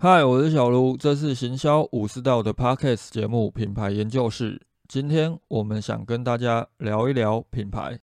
嗨，我是小卢，这是行销武士道的 Podcast 节目品牌研究室。今天我们想跟大家聊一聊品牌。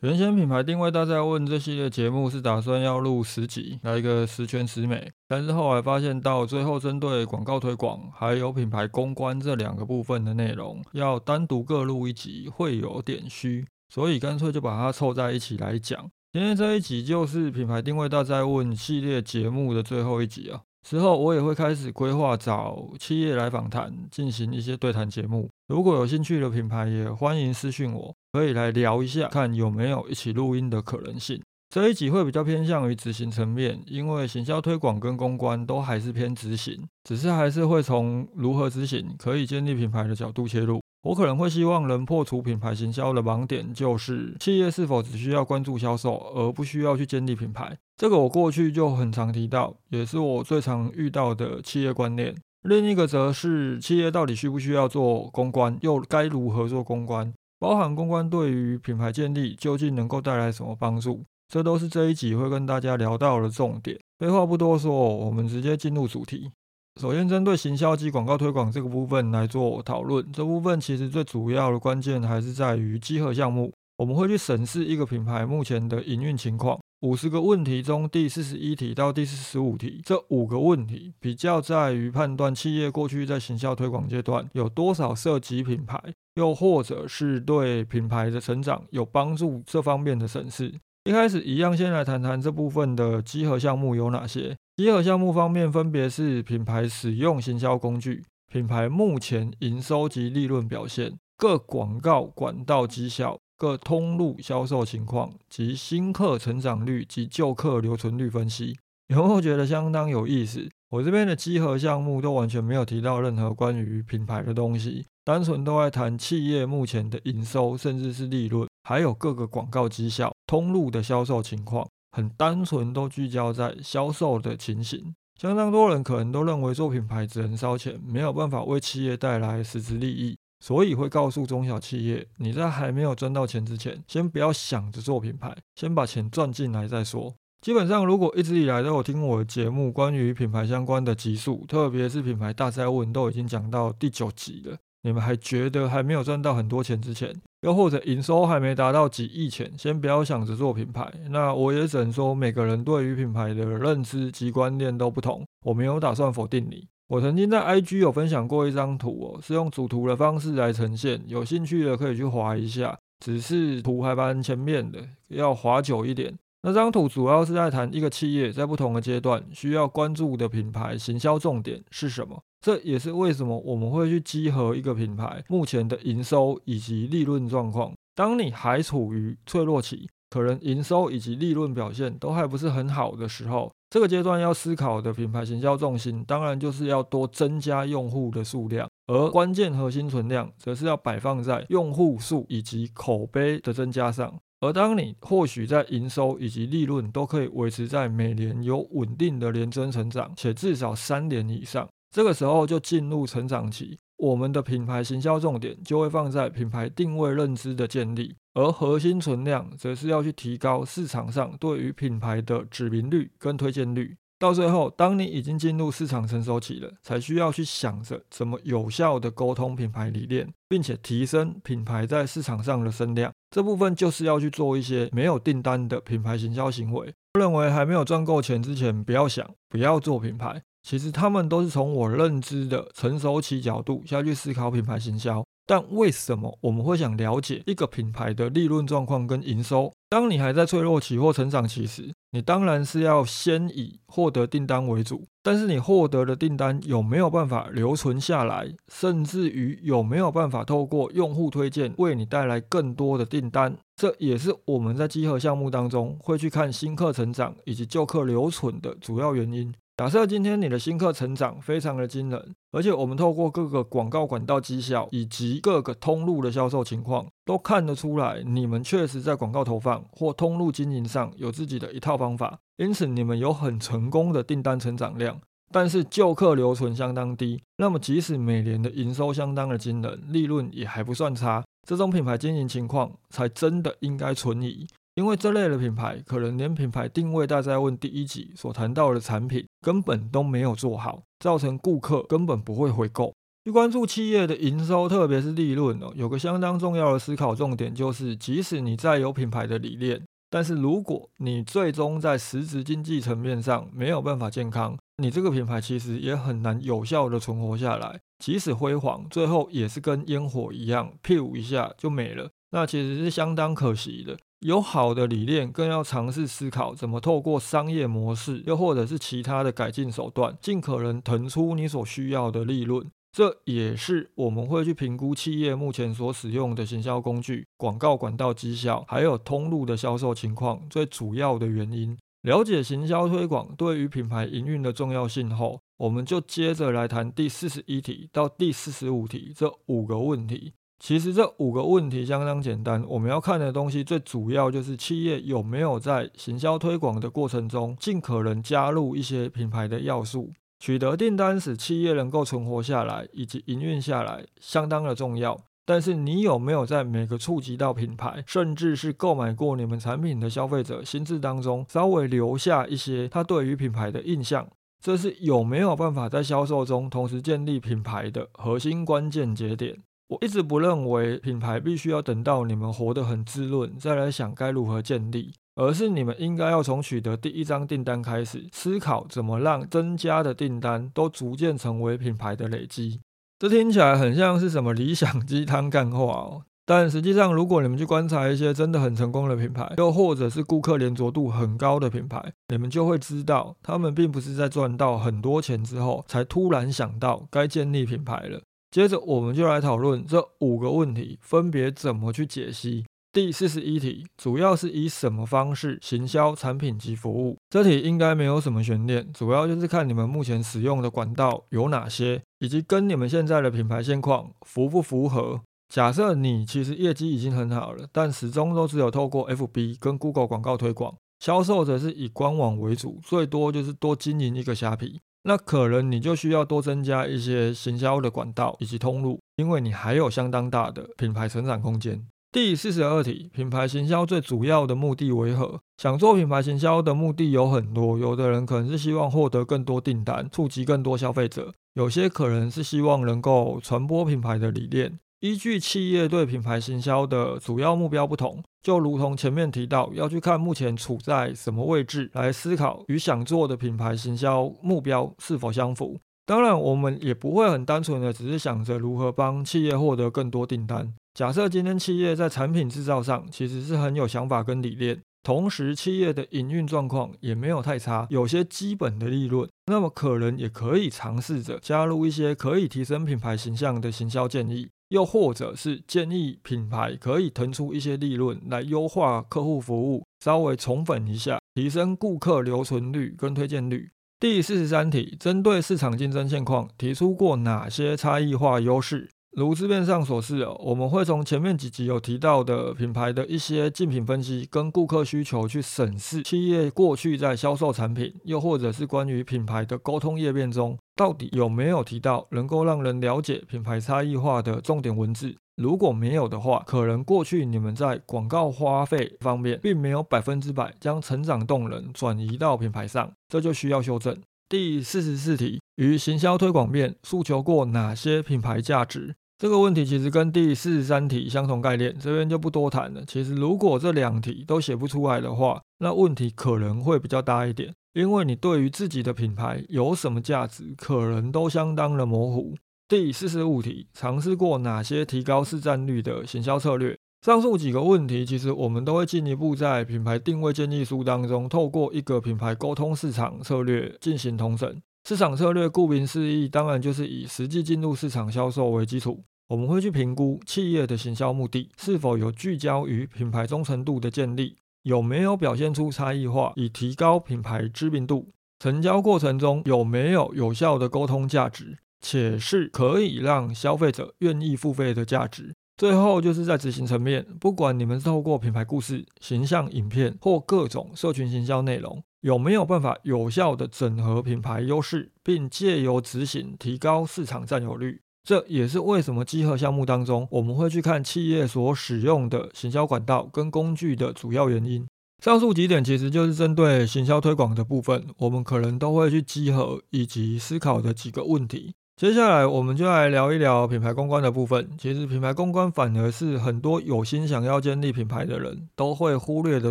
原先品牌定位大家问这系列节目是打算要录十集，来一个十全十美。但是后来发现到最后，针对广告推广还有品牌公关这两个部分的内容，要单独各录一集会有点虚，所以干脆就把它凑在一起来讲。今天这一集就是品牌定位大家问系列节目的最后一集啊。之后我也会开始规划找企业来访谈，进行一些对谈节目。如果有兴趣的品牌，也欢迎私讯我，可以来聊一下，看有没有一起录音的可能性。这一集会比较偏向于执行层面，因为行销推广跟公关都还是偏执行，只是还是会从如何执行可以建立品牌的角度切入。我可能会希望能破除品牌行销的盲点，就是企业是否只需要关注销售，而不需要去建立品牌。这个我过去就很常提到，也是我最常遇到的企业观念。另一个则是企业到底需不需要做公关，又该如何做公关，包含公关对于品牌建立究竟能够带来什么帮助，这都是这一集会跟大家聊到的重点。废话不多说，我们直接进入主题。首先，针对行销及广告推广这个部分来做讨论。这部分其实最主要的关键还是在于集合项目。我们会去审视一个品牌目前的营运情况。五十个问题中，第四十一题到第四十五题这五个问题，比较在于判断企业过去在行销推广阶段有多少涉及品牌，又或者是对品牌的成长有帮助这方面的审视。一开始一样，先来谈谈这部分的集合项目有哪些。集合项目方面，分别是品牌使用行销工具、品牌目前营收及利润表现、各广告管道绩效、各通路销售情况及新客成长率及旧客留存率分析。有没有觉得相当有意思？我这边的集合项目都完全没有提到任何关于品牌的东西，单纯都在谈企业目前的营收，甚至是利润。还有各个广告绩效、通路的销售情况，很单纯，都聚焦在销售的情形。相当多人可能都认为做品牌只能烧钱，没有办法为企业带来实质利益，所以会告诉中小企业：你在还没有赚到钱之前，先不要想着做品牌，先把钱赚进来再说。基本上，如果一直以来都有听我的节目，关于品牌相关的集数，特别是品牌大灾问，都已经讲到第九集了。你们还觉得还没有赚到很多钱之前，又或者营收还没达到几亿钱，先不要想着做品牌。那我也只能说，每个人对于品牌的认知及观念都不同。我没有打算否定你。我曾经在 IG 有分享过一张图哦，是用主图的方式来呈现，有兴趣的可以去划一下。只是图还蛮前面的，要划久一点。那张图主要是在谈一个企业在不同的阶段需要关注的品牌行销重点是什么。这也是为什么我们会去集合一个品牌目前的营收以及利润状况。当你还处于脆弱期，可能营收以及利润表现都还不是很好的时候，这个阶段要思考的品牌行销重心，当然就是要多增加用户的数量，而关键核心存量则是要摆放在用户数以及口碑的增加上。而当你或许在营收以及利润都可以维持在每年有稳定的连增成长，且至少三年以上。这个时候就进入成长期，我们的品牌行销重点就会放在品牌定位认知的建立，而核心存量则是要去提高市场上对于品牌的指名率跟推荐率。到最后，当你已经进入市场成熟期了，才需要去想着怎么有效的沟通品牌理念，并且提升品牌在市场上的声量。这部分就是要去做一些没有订单的品牌行销行为。认为还没有赚够钱之前，不要想，不要做品牌。其实他们都是从我认知的成熟期角度下去思考品牌行销，但为什么我们会想了解一个品牌的利润状况跟营收？当你还在脆弱期或成长期时，你当然是要先以获得订单为主。但是你获得的订单有没有办法留存下来，甚至于有没有办法透过用户推荐为你带来更多的订单？这也是我们在集合项目当中会去看新客成长以及旧客留存的主要原因。假设今天你的新客成长非常的惊人，而且我们透过各个广告管道绩效以及各个通路的销售情况，都看得出来你们确实在广告投放或通路经营上有自己的一套方法，因此你们有很成功的订单成长量。但是旧客留存相当低，那么即使每年的营收相当的惊人，利润也还不算差，这种品牌经营情况才真的应该存疑。因为这类的品牌，可能连品牌定位大家问第一集所谈到的产品根本都没有做好，造成顾客根本不会回购。去关注企业的营收，特别是利润哦，有个相当重要的思考重点就是，即使你再有品牌的理念，但是如果你最终在实质经济层面上没有办法健康，你这个品牌其实也很难有效的存活下来。即使辉煌，最后也是跟烟火一样，屁股一下就没了，那其实是相当可惜的。有好的理念，更要尝试思考怎么透过商业模式，又或者是其他的改进手段，尽可能腾出你所需要的利润。这也是我们会去评估企业目前所使用的行销工具、广告管道绩效，还有通路的销售情况最主要的原因。了解行销推广对于品牌营运的重要性后，我们就接着来谈第四十一题到第四十五题这五个问题。其实这五个问题相当简单，我们要看的东西最主要就是企业有没有在行销推广的过程中，尽可能加入一些品牌的要素。取得订单使企业能够存活下来以及营运下来，相当的重要。但是你有没有在每个触及到品牌，甚至是购买过你们产品的消费者心智当中，稍微留下一些他对于品牌的印象？这是有没有办法在销售中同时建立品牌的核心关键节点？我一直不认为品牌必须要等到你们活得很滋润，再来想该如何建立，而是你们应该要从取得第一张订单开始，思考怎么让增加的订单都逐渐成为品牌的累积。这听起来很像是什么理想鸡汤干话哦，但实际上，如果你们去观察一些真的很成功的品牌，又或者是顾客连着度很高的品牌，你们就会知道，他们并不是在赚到很多钱之后才突然想到该建立品牌了。接着，我们就来讨论这五个问题，分别怎么去解析。第四十一题，主要是以什么方式行销产品及服务？这题应该没有什么悬念，主要就是看你们目前使用的管道有哪些，以及跟你们现在的品牌现况符不符合。假设你其实业绩已经很好了，但始终都只有透过 FB 跟 Google 广告推广，销售则是以官网为主，最多就是多经营一个虾皮。那可能你就需要多增加一些行销的管道以及通路，因为你还有相当大的品牌成长空间。第四十二题，品牌行销最主要的目的为何？想做品牌行销的目的有很多，有的人可能是希望获得更多订单，触及更多消费者；有些可能是希望能够传播品牌的理念。依据企业对品牌行销的主要目标不同，就如同前面提到，要去看目前处在什么位置，来思考与想做的品牌行销目标是否相符。当然，我们也不会很单纯的只是想着如何帮企业获得更多订单。假设今天企业在产品制造上其实是很有想法跟理念，同时企业的营运状况也没有太差，有些基本的利润，那么可能也可以尝试着加入一些可以提升品牌形象的行销建议。又或者是建议品牌可以腾出一些利润来优化客户服务，稍微宠粉一下，提升顾客留存率跟推荐率。第四十三题，针对市场竞争现况，提出过哪些差异化优势？如字面上所示，我们会从前面几集有提到的品牌的一些竞品分析跟顾客需求去审视企业过去在销售产品，又或者是关于品牌的沟通页面中，到底有没有提到能够让人了解品牌差异化的重点文字。如果没有的话，可能过去你们在广告花费方面并没有百分之百将成长动能转移到品牌上，这就需要修正。第四十四题，于行销推广面诉求过哪些品牌价值？这个问题其实跟第四十三题相同概念，这边就不多谈了。其实如果这两题都写不出来的话，那问题可能会比较大一点，因为你对于自己的品牌有什么价值，可能都相当的模糊。第四十五题，尝试过哪些提高市占率的行销策略？上述几个问题，其实我们都会进一步在品牌定位建议书当中，透过一个品牌沟通市场策略进行同审。市场策略顾名思义，当然就是以实际进入市场销售为基础。我们会去评估企业的行销目的是否有聚焦于品牌忠诚度的建立，有没有表现出差异化以提高品牌知名度，成交过程中有没有有效的沟通价值，且是可以让消费者愿意付费的价值。最后就是在执行层面，不管你们是透过品牌故事、形象影片或各种社群行销内容。有没有办法有效的整合品牌优势，并借由执行提高市场占有率。这也是为什么集合项目当中，我们会去看企业所使用的行销管道跟工具的主要原因。上述几点其实就是针对行销推广的部分，我们可能都会去集合以及思考的几个问题。接下来我们就来聊一聊品牌公关的部分。其实品牌公关反而是很多有心想要建立品牌的人都会忽略的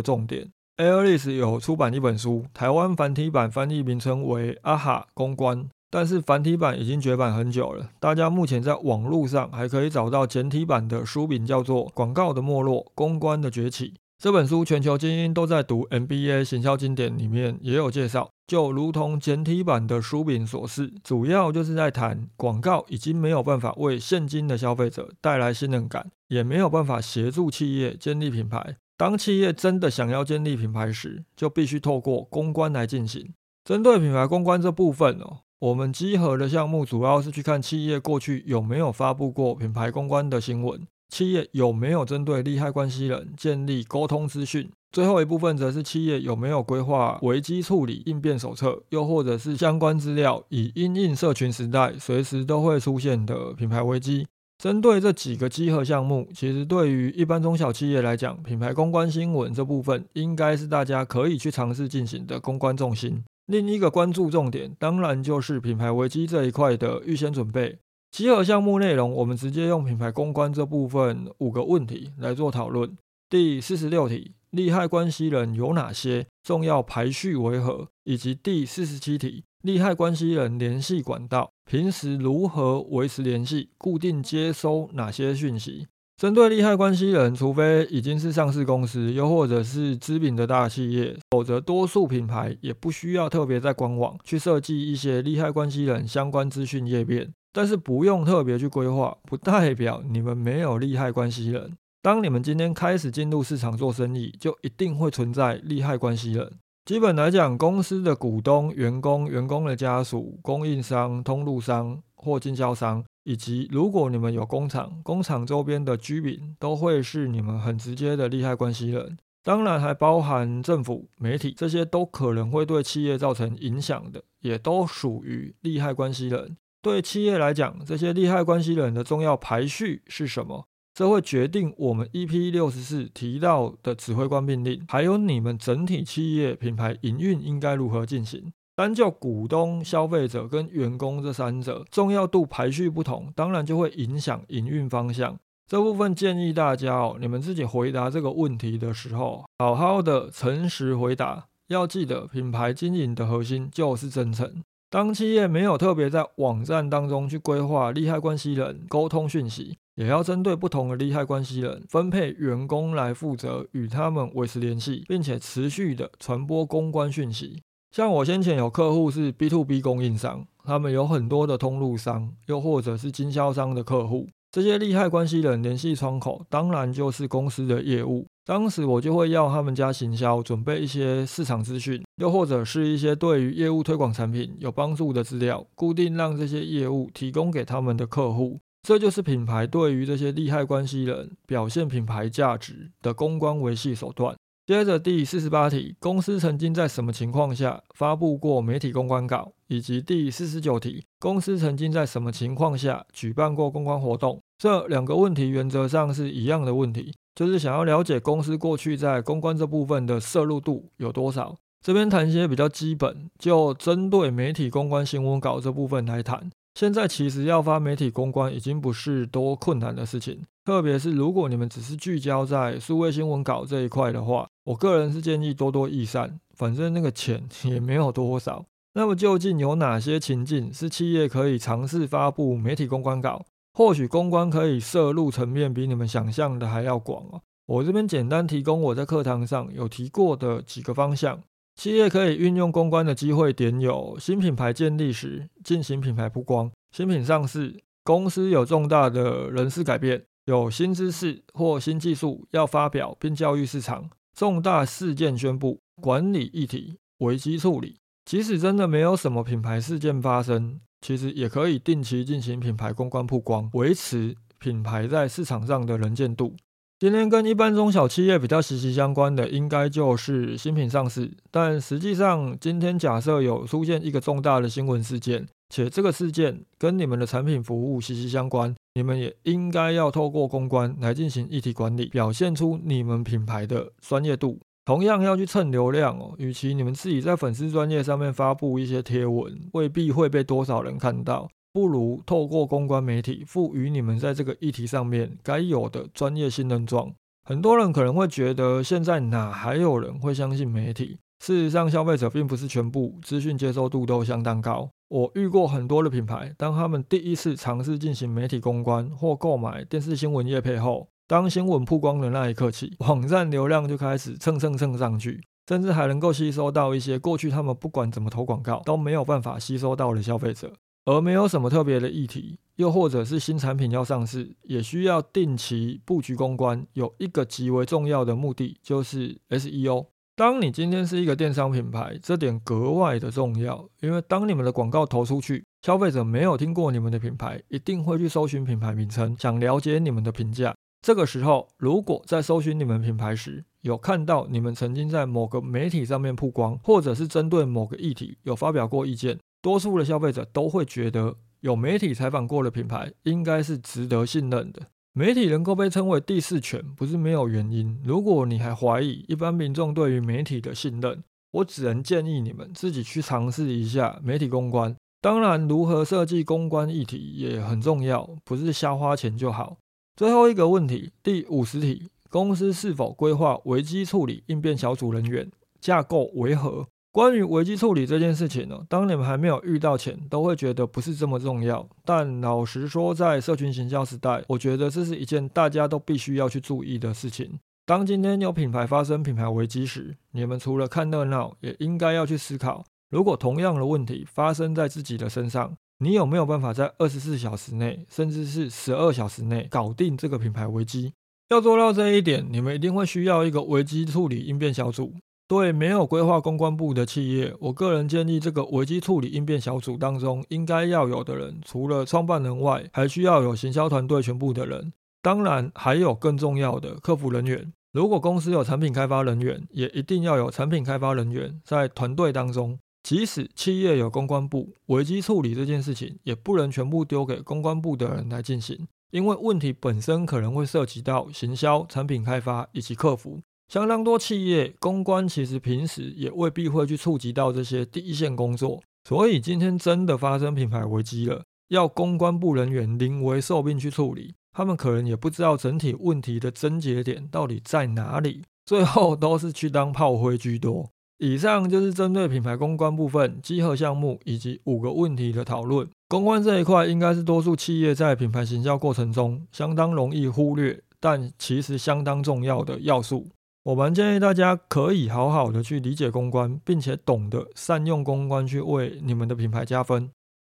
重点。Airless 有出版一本书，台湾繁体版翻译名称为“阿哈公关”。但是繁体版已经绝版很久了，大家目前在网络上还可以找到简体版的书名，叫做《广告的没落，公关的崛起》。这本书全球精英都在读，MBA 行销经典里面也有介绍，就如同简体版的书名所示，主要就是在谈广告已经没有办法为现今的消费者带来信任感，也没有办法协助企业建立品牌。当企业真的想要建立品牌时，就必须透过公关来进行。针对品牌公关这部分哦。我们集合的项目主要是去看企业过去有没有发布过品牌公关的新闻，企业有没有针对利害关系人建立沟通资讯。最后一部分则是企业有没有规划危机处理应变手册，又或者是相关资料，以因应社群时代随时都会出现的品牌危机。针对这几个集合项目，其实对于一般中小企业来讲，品牌公关新闻这部分应该是大家可以去尝试进行的公关重心。另一个关注重点，当然就是品牌危机这一块的预先准备。集合项目内容，我们直接用品牌公关这部分五个问题来做讨论。第四十六题，利害关系人有哪些？重要排序为何？以及第四十七题，利害关系人联系管道，平时如何维持联系？固定接收哪些讯息？针对利害关系人，除非已经是上市公司，又或者是知名的大企业，否则多数品牌也不需要特别在官网去设计一些利害关系人相关资讯页面。但是不用特别去规划，不代表你们没有利害关系人。当你们今天开始进入市场做生意，就一定会存在利害关系人。基本来讲，公司的股东、员工、员工的家属、供应商、通路商或经销商。以及，如果你们有工厂，工厂周边的居民都会是你们很直接的利害关系人。当然，还包含政府、媒体，这些都可能会对企业造成影响的，也都属于利害关系人。对企业来讲，这些利害关系人的重要排序是什么？这会决定我们 EP 六十四提到的指挥官命令，还有你们整体企业品牌营运应该如何进行。单就股东、消费者跟员工这三者重要度排序不同，当然就会影响营运方向。这部分建议大家哦，你们自己回答这个问题的时候，好好的诚实回答。要记得，品牌经营的核心就是真诚。当企业没有特别在网站当中去规划利害关系人沟通讯息，也要针对不同的利害关系人分配员工来负责与他们维持联系，并且持续的传播公关讯息。像我先前有客户是 B to B 供应商，他们有很多的通路商，又或者是经销商的客户，这些利害关系人联系窗口，当然就是公司的业务。当时我就会要他们家行销准备一些市场资讯，又或者是一些对于业务推广产品有帮助的资料，固定让这些业务提供给他们的客户。这就是品牌对于这些利害关系人表现品牌价值的公关维系手段。接着第四十八题，公司曾经在什么情况下发布过媒体公关稿？以及第四十九题，公司曾经在什么情况下举办过公关活动？这两个问题原则上是一样的问题，就是想要了解公司过去在公关这部分的摄入度有多少。这边谈一些比较基本，就针对媒体公关新闻稿这部分来谈。现在其实要发媒体公关已经不是多困难的事情。特别是如果你们只是聚焦在数位新闻稿这一块的话，我个人是建议多多益善，反正那个钱也没有多少。那么究竟有哪些情境是企业可以尝试发布媒体公关稿？或许公关可以涉入层面比你们想象的还要广哦。我这边简单提供我在课堂上有提过的几个方向，企业可以运用公关的机会点有：新品牌建立时进行品牌曝光，新品上市，公司有重大的人事改变。有新知识或新技术要发表并教育市场，重大事件宣布，管理议题，危机处理。即使真的没有什么品牌事件发生，其实也可以定期进行品牌公关曝光，维持品牌在市场上的能见度。今天跟一般中小企业比较息息相关的，应该就是新品上市。但实际上，今天假设有出现一个重大的新闻事件，且这个事件跟你们的产品服务息息相关，你们也应该要透过公关来进行议题管理，表现出你们品牌的专业度。同样要去蹭流量哦，与其你们自己在粉丝专业上面发布一些贴文，未必会被多少人看到。不如透过公关媒体赋予你们在这个议题上面该有的专业信任状。很多人可能会觉得，现在哪还有人会相信媒体？事实上，消费者并不是全部资讯接受度都相当高。我遇过很多的品牌，当他们第一次尝试进行媒体公关或购买电视新闻业配后，当新闻曝光的那一刻起，网站流量就开始蹭蹭蹭上去，甚至还能够吸收到一些过去他们不管怎么投广告都没有办法吸收到的消费者。而没有什么特别的议题，又或者是新产品要上市，也需要定期布局公关。有一个极为重要的目的，就是 SEO。当你今天是一个电商品牌，这点格外的重要，因为当你们的广告投出去，消费者没有听过你们的品牌，一定会去搜寻品牌名称，想了解你们的评价。这个时候，如果在搜寻你们品牌时，有看到你们曾经在某个媒体上面曝光，或者是针对某个议题有发表过意见。多数的消费者都会觉得，有媒体采访过的品牌应该是值得信任的。媒体能够被称为第四权，不是没有原因。如果你还怀疑一般民众对于媒体的信任，我只能建议你们自己去尝试一下媒体公关。当然，如何设计公关议题也很重要，不是瞎花钱就好。最后一个问题，第五十题：公司是否规划危机处理应变小组人员架构为何？关于危机处理这件事情呢，当你们还没有遇到前，都会觉得不是这么重要。但老实说，在社群行销时代，我觉得这是一件大家都必须要去注意的事情。当今天有品牌发生品牌危机时，你们除了看热闹，也应该要去思考：如果同样的问题发生在自己的身上，你有没有办法在二十四小时内，甚至是十二小时内搞定这个品牌危机？要做到这一点，你们一定会需要一个危机处理应变小组。对没有规划公关部的企业，我个人建议，这个危机处理应变小组当中应该要有的人，除了创办人外，还需要有行销团队全部的人。当然，还有更重要的客服人员。如果公司有产品开发人员，也一定要有产品开发人员在团队当中。即使企业有公关部，危机处理这件事情也不能全部丢给公关部的人来进行，因为问题本身可能会涉及到行销、产品开发以及客服。相当多企业公关其实平时也未必会去触及到这些第一线工作，所以今天真的发生品牌危机了，要公关部人员临危受命去处理，他们可能也不知道整体问题的症结点到底在哪里，最后都是去当炮灰居多。以上就是针对品牌公关部分集合项目以及五个问题的讨论。公关这一块应该是多数企业在品牌行销过程中相当容易忽略，但其实相当重要的要素。我们建议大家可以好好的去理解公关，并且懂得善用公关去为你们的品牌加分。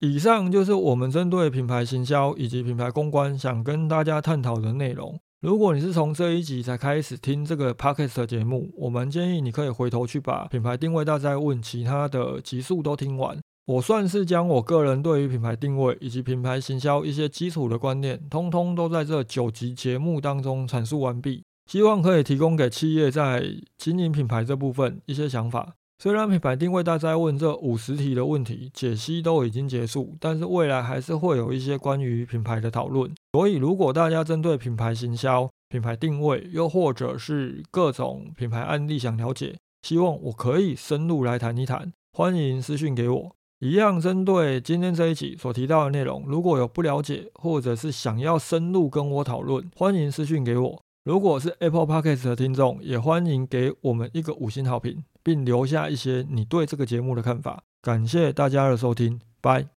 以上就是我们针对品牌行销以及品牌公关想跟大家探讨的内容。如果你是从这一集才开始听这个 podcast 节目，我们建议你可以回头去把品牌定位大在问其他的集数都听完。我算是将我个人对于品牌定位以及品牌行销一些基础的观念，通通都在这九集节目当中阐述完毕。希望可以提供给企业在经营品牌这部分一些想法。虽然品牌定位大家问这五十题的问题解析都已经结束，但是未来还是会有一些关于品牌的讨论。所以，如果大家针对品牌行销、品牌定位，又或者是各种品牌案例想了解，希望我可以深入来谈一谈，欢迎私讯给我。一样针对今天这一集所提到的内容，如果有不了解，或者是想要深入跟我讨论，欢迎私讯给我。如果是 Apple Podcast 的听众，也欢迎给我们一个五星好评，并留下一些你对这个节目的看法。感谢大家的收听，拜。